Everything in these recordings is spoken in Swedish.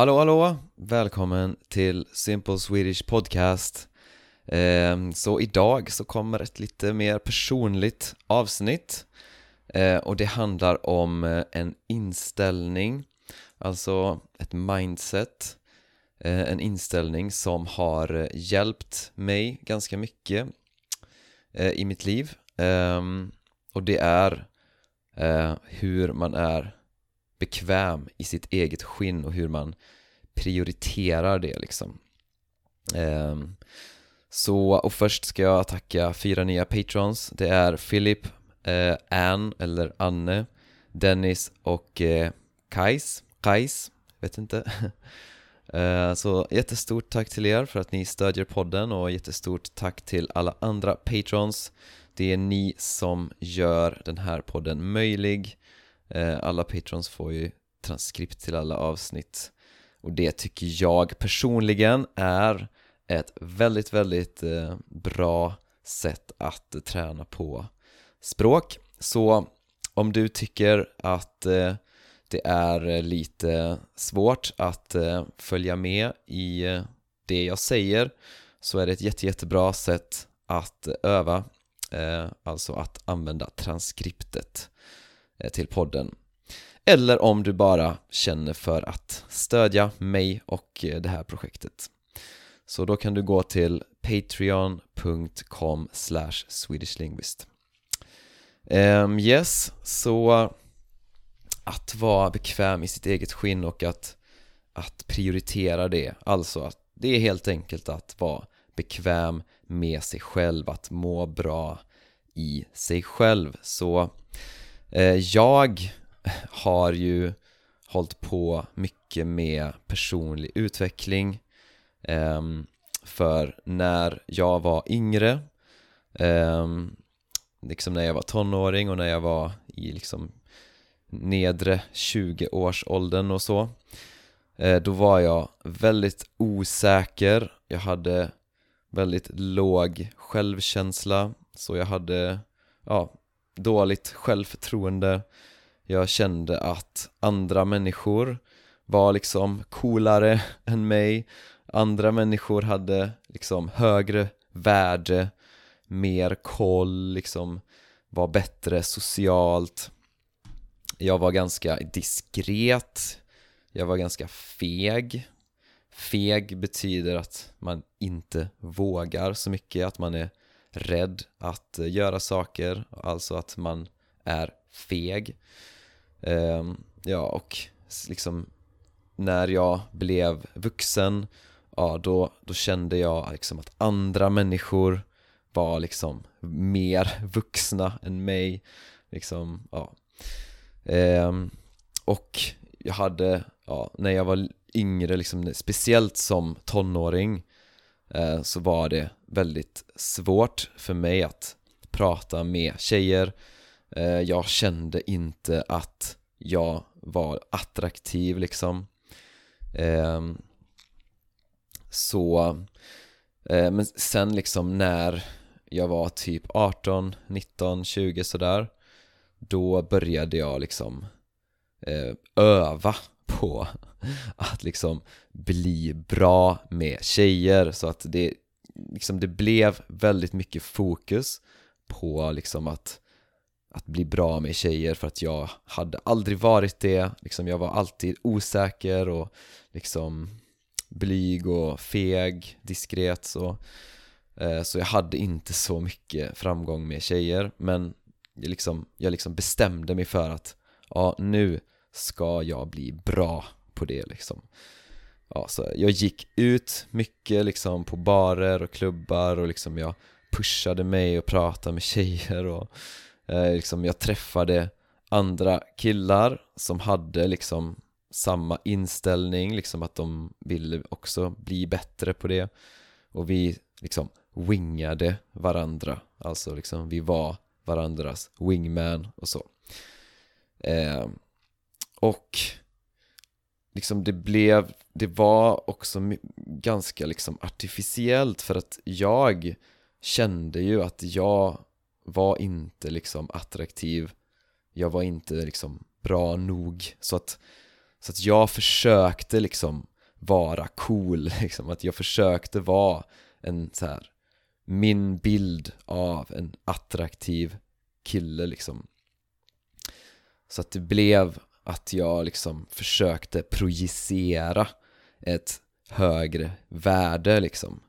Hallå hallå! Välkommen till Simple Swedish Podcast. Ehm, så idag så kommer ett lite mer personligt avsnitt. Ehm, och det handlar om eh, en inställning Alltså ett mindset. Ehm, en inställning som har eh, hjälpt mig ganska mycket eh, i mitt liv. Och det är hur man är bekväm i sitt eget skinn och hur man prioriterar det liksom. Um, Så, och först ska jag tacka fyra nya patrons. Det är Philip, eh, Ann eller Anne, Dennis och eh, Kais, Kais, vet inte. Eh, Så jättestort tack till er för att ni stödjer podden och jättestort tack till alla andra patrons. Det är ni som gör den här podden möjlig. Eh, alla patrons får ju transkript till alla avsnitt. Och det tycker jag personligen är ett väldigt, väldigt eh, bra sätt att träna på språk. Så om du tycker att eh, det är lite svårt att följa med i det jag säger så är det ett jätte, jättebra sätt att öva Alltså att använda transkriptet. Eh, till podden. Eller om du bara känner för att stödja mig och eh, det här projektet. Så då kan du gå till patreon.com swedishlinguist. Um, Yes, så att vara bekväm i sitt eget skinn och att, att prioritera det. Alltså att det är helt enkelt att vara bekväm med sig själv, att må bra i sig själv. Så Eh, jag har ju hållit på mycket med personlig utveckling ehm, För när jag var yngre ehm, Liksom när jag var tonåring och när jag var i liksom nedre 20-årsåldern och så eh, Då var jag väldigt osäker. Jag hade väldigt låg självkänsla Så jag hade, ja, dåligt självförtroende. Jag kände att andra människor var liksom coolare än mig. Andra människor hade liksom högre värde Mer koll, liksom var bättre socialt. Jag var ganska diskret. Jag var ganska feg. Feg betyder att man inte vågar så mycket, att man är rädd att göra saker Alltså att man är feg. Ehm, ja, och liksom när jag blev vuxen, ja då, då kände jag liksom att andra människor var liksom mer vuxna än mig liksom, ja. Ehm, och jag hade, ja, när jag var yngre liksom, speciellt som tonåring eh, Eh, så var det väldigt svårt för mig att prata med tjejer. Eh, jag kände inte att jag var attraktiv liksom. Ehm, så eh, Men sen liksom när jag var typ 18, 19, 20 sådär Då började jag liksom öva på att liksom bli bra med tjejer. Så att det liksom det blev väldigt mycket fokus på liksom att att bli bra med tjejer för att jag hade aldrig varit det. Liksom jag var alltid osäker och liksom blyg och feg, diskret så eh, så jag hade inte så mycket framgång med tjejer. Men jag liksom, jag liksom bestämde mig för att ja, nu ska jag bli bra på det liksom? Ja, så jag gick ut mycket liksom på barer och klubbar och liksom jag pushade mig och pratade med tjejer och eh, liksom jag träffade andra killar som hade liksom samma inställning, liksom att de ville också bli bättre på det. Och vi liksom wingade varandra, alltså liksom vi var varandras wingman och så. Eh, och liksom det blev, det var också ganska liksom artificiellt för att jag kände ju att jag var inte liksom attraktiv. Jag var inte liksom bra nog. Så att Så att jag försökte liksom vara cool liksom, att jag försökte vara en så här min bild av en attraktiv kille liksom. Så att det blev att jag liksom försökte projicera ett högre värde liksom.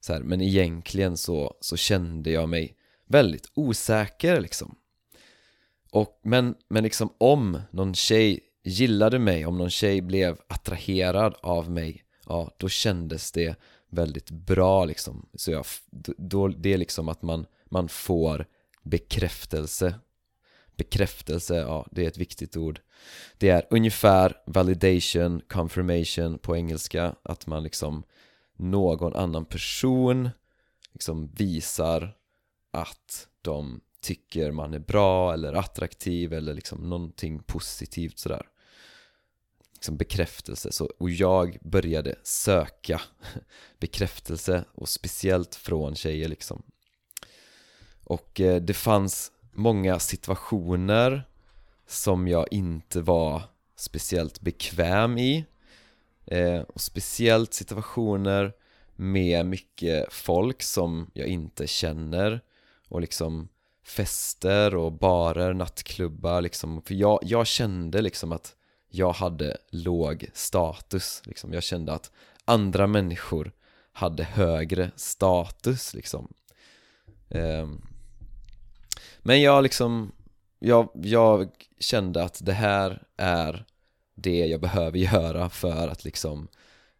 Så här, men egentligen så, så kände jag mig väldigt osäker liksom. Och, men, men liksom om någon tjej gillade mig, om någon tjej blev attraherad av mig Ja, då kändes det väldigt bra liksom. Så jag, då, det är liksom att man, man får bekräftelse. Bekräftelse, ja det är ett viktigt ord. Det är ungefär validation, confirmation på engelska Att man liksom någon annan person liksom visar att de tycker man är bra eller attraktiv eller liksom någonting positivt sådär. Liksom bekräftelse. Så, och jag började söka bekräftelse och speciellt från tjejer liksom. Och eh, det fanns många situationer som jag inte var speciellt bekväm i. Eh, och speciellt situationer med mycket folk som jag inte känner. Och liksom fester och barer, nattklubbar liksom. För jag, jag kände liksom att jag hade låg status liksom. Jag kände att andra människor hade högre status liksom. Eh, men jag liksom jag, jag kände att det här är det jag behöver göra för att liksom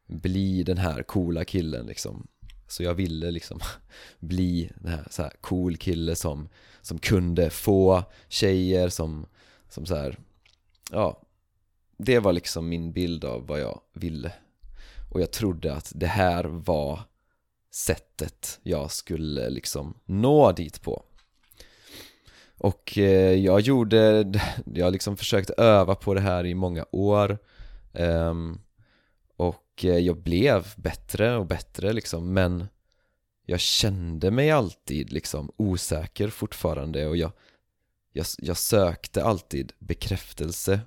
bli den här coola killen liksom. Så jag ville liksom bli den här, så här cool kille som som kunde få tjejer som, som så här, ja Det var liksom min bild av vad jag ville. Och jag trodde att det här var sättet jag skulle liksom nå dit på och eh, jag gjorde, jag liksom försökte öva på det här i många år. Um, Och eh, jag blev bättre och bättre liksom men jag kände mig alltid liksom osäker fortfarande och jag, jag, jag sökte alltid bekräftelse.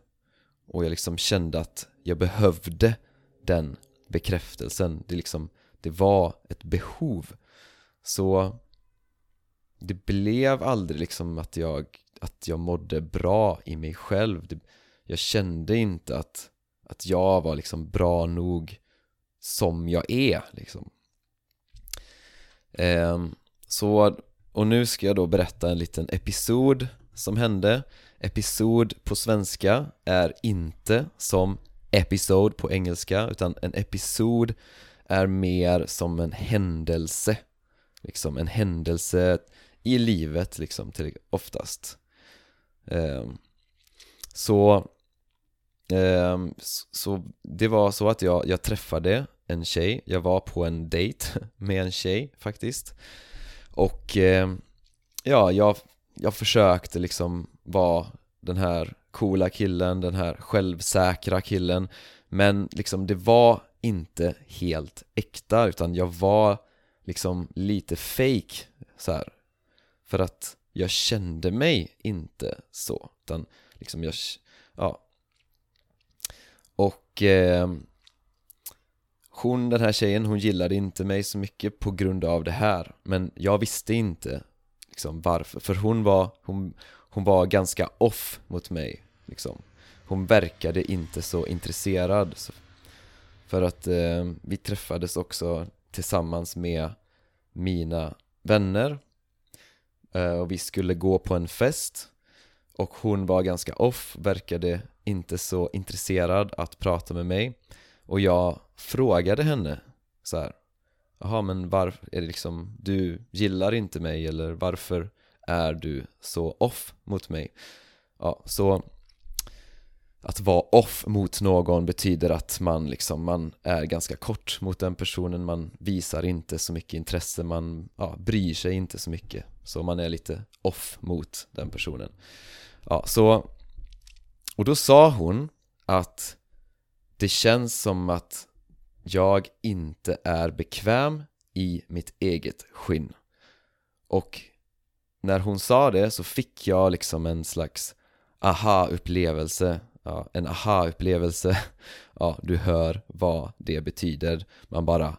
Och jag liksom kände att jag behövde den bekräftelsen. Det liksom, det var ett behov. Så det blev aldrig liksom att jag, att jag mådde bra i mig själv. Det, jag kände inte att, att jag var liksom bra nog som jag är liksom. Eh, så, och nu ska jag då berätta en liten episod som hände. Episod på svenska är inte som episode på engelska utan en episod är mer som en händelse. Liksom en händelse i livet liksom till oftast. Eh, Så eh, Så det var så att jag, jag träffade en tjej, jag var på en dejt med en tjej faktiskt. Och eh, ja, jag, jag försökte liksom vara den här coola killen, den här självsäkra killen. Men liksom det var inte helt äkta utan jag var liksom lite fake så här. För att jag kände mig inte så utan liksom jag, ja. Och eh, hon, den här tjejen, hon gillade inte mig så mycket på grund av det här. Men jag visste inte liksom varför, för hon var, hon, hon var ganska off mot mig liksom. Hon verkade inte så intresserad. Så, För att eh, vi träffades också tillsammans med mina vänner. Eh, och vi skulle gå på en fest Och hon var ganska off, verkade inte så intresserad att prata med mig och jag frågade henne så här. Jaha men varför, är det liksom, du gillar inte mig eller varför är du så off mot mig? Ja, så att vara off mot någon betyder att man liksom, man är ganska kort mot den personen, man visar inte så mycket intresse, man ja, bryr sig inte så mycket. Så man är lite off mot den personen. Ja, så Och då sa hon att det känns som att jag inte är bekväm i mitt eget skinn. Och när hon sa det så fick jag liksom en slags aha-upplevelse ja, en aha-upplevelse. Ja, du hör vad det betyder. Man bara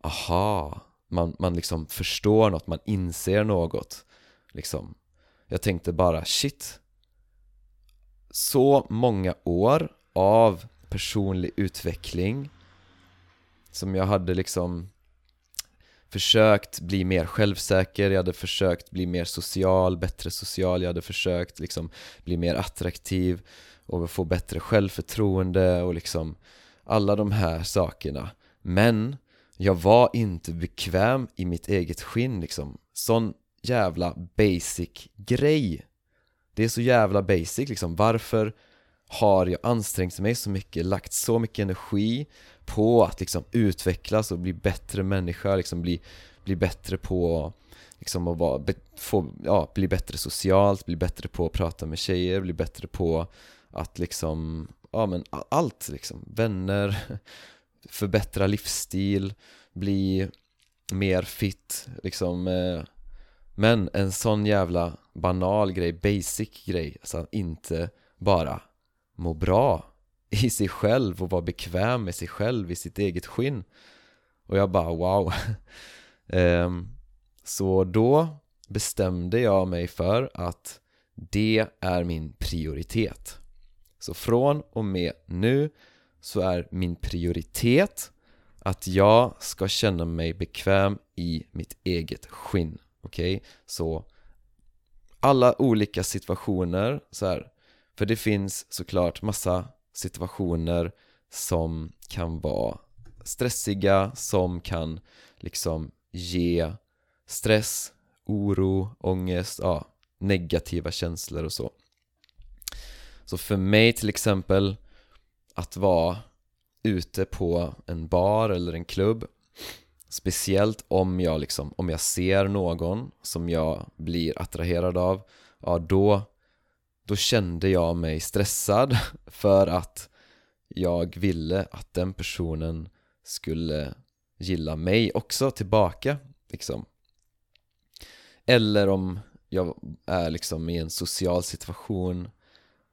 aha. Man, man liksom förstår något, man inser något liksom. Jag tänkte bara shit. Så många år av personlig utveckling Som jag hade liksom försökt bli mer självsäker, jag hade försökt bli mer social, bättre social, jag hade försökt liksom bli mer attraktiv och få bättre självförtroende och liksom alla de här sakerna. Men jag var inte bekväm i mitt eget skinn liksom. Sån jävla basic grej. Det är så jävla basic liksom, varför har jag ansträngt mig så mycket, lagt så mycket energi på att liksom utvecklas och bli bättre människa, liksom bli, bli bättre på liksom att vara, få, ja, bli bättre socialt, bli bättre på att prata med tjejer, bli bättre på att liksom, ja men allt liksom, vänner, förbättra livsstil, bli mer fit, liksom eh. Men en sån jävla banal grej, basic grej, alltså att inte bara må bra i sig själv och vara bekväm med sig själv i sitt eget skinn. Och jag bara wow. Ehm, så då bestämde jag mig för att det är min prioritet så från och med nu så är min prioritet att jag ska känna mig bekväm i mitt eget skinn Okej? Okay? Så alla olika situationer så här, För det finns såklart massa situationer som kan vara stressiga, som kan liksom ge stress, oro, ångest, ja, negativa känslor och så så för mig till exempel att vara ute på en bar eller en klubb Speciellt om jag liksom, om jag ser någon som jag blir attraherad av Ja då, då kände jag mig stressad för att jag ville att den personen skulle gilla mig också tillbaka liksom. Eller om jag är liksom i en social situation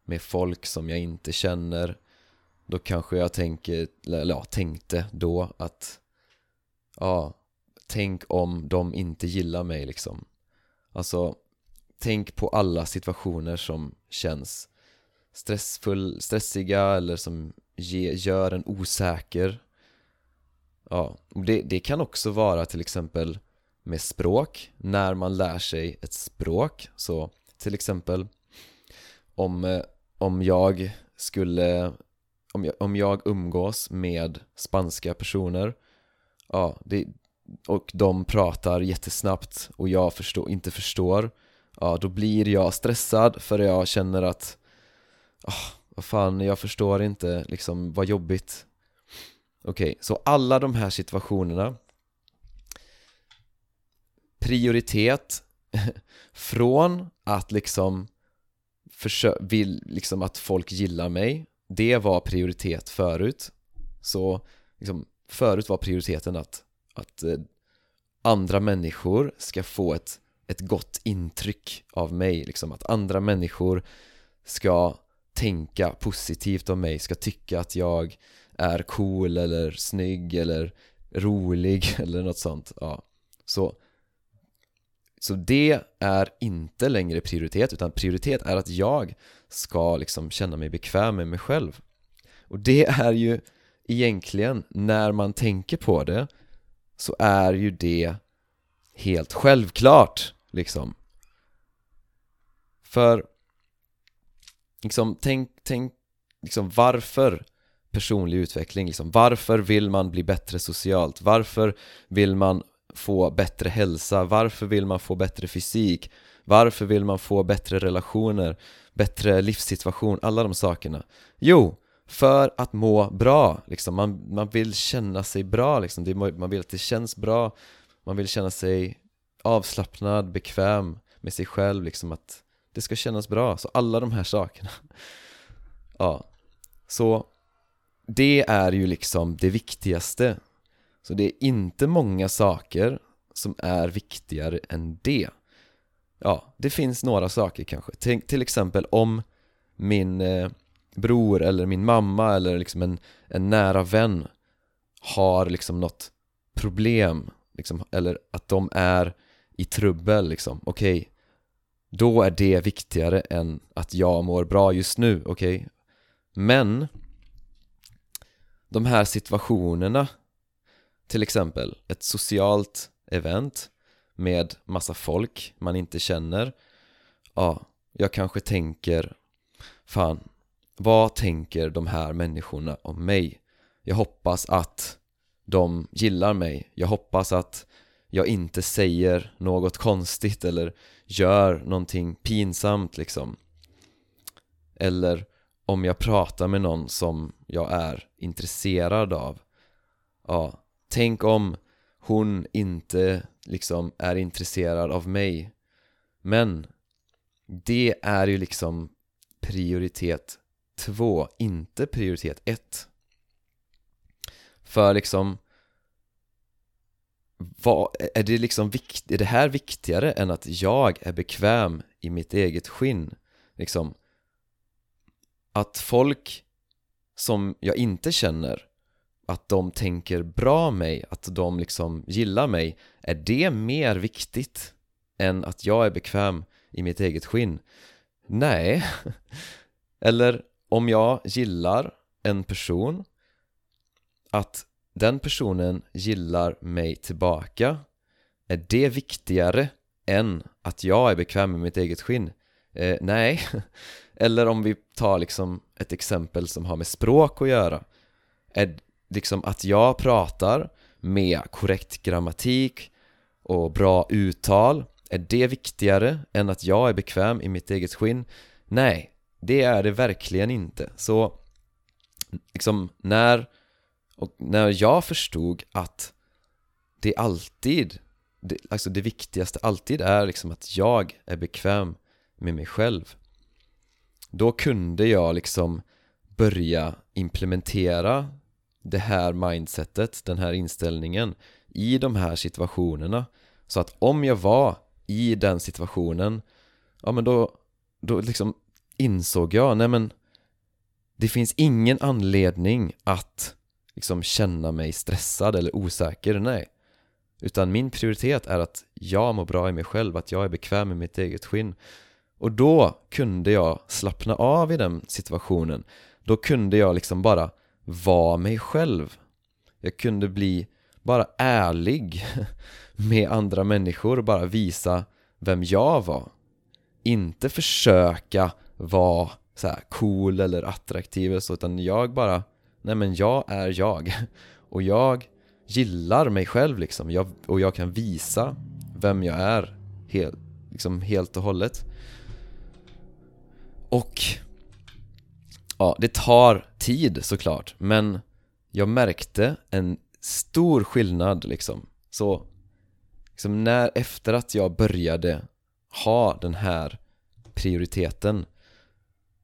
med folk som jag inte känner då kanske jag tänker, eller ja, tänkte då att Ja, tänk om de inte gillar mig liksom. Alltså, tänk på alla situationer som känns stressfull, stressiga eller som ge, gör en osäker. Ja, det, det kan också vara till exempel med språk, när man lär sig ett språk Så till exempel om, eh, om jag skulle om jag, om jag umgås med spanska personer Ja, det, och de pratar jättesnabbt och jag förstår, inte förstår Ja, då blir jag stressad för jag känner att oh, Vad fan, jag förstår inte, liksom, vad jobbigt. Okej, okay, så alla de här situationerna Prioritet Från att liksom vill liksom att folk gillar mig. Det var prioritet förut. Så liksom, förut var prioriteten att, att eh, andra människor ska få ett, ett gott intryck av mig. Liksom, Att andra människor ska tänka positivt om mig, ska tycka att jag är cool eller snygg eller rolig eller något sånt. Ja. Så så det är inte längre prioritet utan prioritet är att jag ska liksom känna mig bekväm med mig själv och det är ju egentligen, när man tänker på det så är ju det helt självklart liksom för liksom tänk, tänk liksom varför personlig utveckling liksom, varför vill man bli bättre socialt? Varför vill man få bättre hälsa? Varför vill man få bättre fysik? Varför vill man få bättre relationer? Bättre livssituation? Alla de sakerna Jo, för att må bra liksom. man, man vill känna sig bra liksom. det, Man vill att det känns bra Man vill känna sig avslappnad, bekväm med sig själv liksom att det ska kännas bra, så alla de här sakerna Ja, så det är ju liksom det viktigaste så det är inte många saker som är viktigare än det Ja, det finns några saker kanske Tänk, Till exempel om min, eh, bror eller min mamma eller liksom en, en nära vän har liksom något problem liksom, eller att de är i trubbel liksom, okej okay, då är det viktigare än att jag mår bra just nu, okej? Okay? Men de här situationerna till exempel ett socialt event med massa folk man inte känner. Ja, jag kanske tänker Fan, vad tänker de här människorna om mig? Jag hoppas att de gillar mig. Jag hoppas att jag inte säger något konstigt eller gör någonting pinsamt liksom. Eller om jag pratar med någon som jag är intresserad av. Ja, tänk om hon inte liksom är intresserad av mig Men det är ju liksom prioritet två, inte prioritet ett För liksom vad, är det liksom vikt, är det här viktigare än att jag är bekväm i mitt eget skinn? Liksom Att folk som jag inte känner att de tänker bra mig, att de liksom gillar mig Är det mer viktigt än att jag är bekväm i mitt eget skinn? Nej Eller om jag gillar en person Att den personen gillar mig tillbaka Är det viktigare än att jag är bekväm med mitt eget skinn? Eh, nej Eller om vi tar liksom ett exempel som har med språk att göra Är liksom att jag pratar med korrekt grammatik och bra uttal Är det viktigare än att jag är bekväm i mitt eget skinn? Nej, det är det verkligen inte Så liksom när och när jag förstod att det alltid, det, alltså det viktigaste alltid är liksom att jag är bekväm med mig själv Då kunde jag liksom börja implementera det här mindsetet, den här inställningen i de här situationerna. Så att om jag var i den situationen, ja men då, då liksom insåg jag, nej men det finns ingen anledning att liksom känna mig stressad eller osäker, nej. Utan min prioritet är att jag mår bra i mig själv, att jag är bekväm i mitt eget skinn. Och då kunde jag slappna av i den situationen. Då kunde jag liksom bara vara mig själv. Jag kunde bli bara ärlig med andra människor och bara visa vem jag var. Inte försöka vara så cool eller attraktiv eller så, utan jag bara Nej men jag är jag. Och jag gillar mig själv liksom. Jag, och jag kan visa vem jag är helt, liksom helt och hållet. Och Ja, det tar tid såklart men jag märkte en stor skillnad liksom. Så liksom när efter att jag började ha den här prioriteten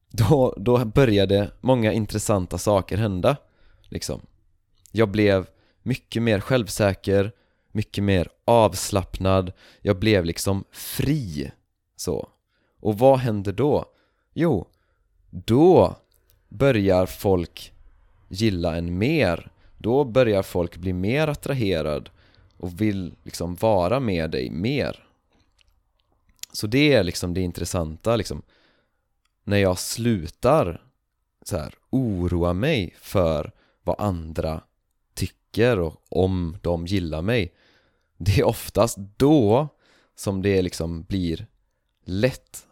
då, då började många intressanta saker hända liksom. Jag blev mycket mer självsäker, mycket mer avslappnad Jag blev liksom fri så. Och vad hände då? Jo, då börjar folk gilla en mer Då börjar folk bli mer attraherad och vill liksom vara med dig mer. Så det är liksom det intressanta liksom. När jag slutar så här, oroa mig för vad andra tycker och om de gillar mig Det är oftast då som det liksom blir lätt.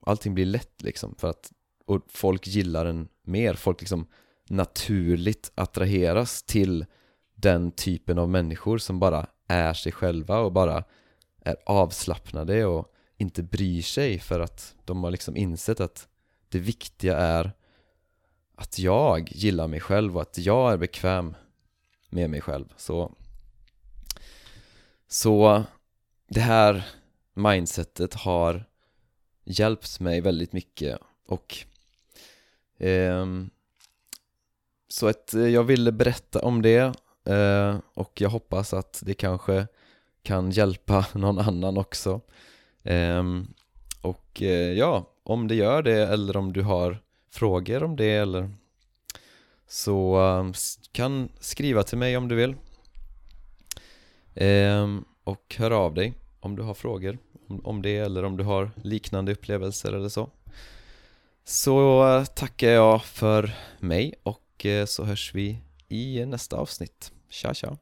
Allting blir lätt liksom för att och folk gillar en mer, folk liksom naturligt attraheras till den typen av människor som bara är sig själva och bara är avslappnade och inte bryr sig för att de har liksom insett att det viktiga är att jag gillar mig själv och att jag är bekväm med mig själv. Så så det här mindsetet har hjälpt mig väldigt mycket och Ehm, så att eh, jag ville berätta om det eh, och jag hoppas att det kanske kan hjälpa någon annan också. Ehm, och eh, ja, om det gör det eller om du har frågor om det eller så ehm, kan skriva till mig om du vill. och hör av dig om du har frågor om det eller om du har liknande upplevelser eller så. Så tackar jag för mig och eh, så hörs vi i nästa avsnitt. Tja tja!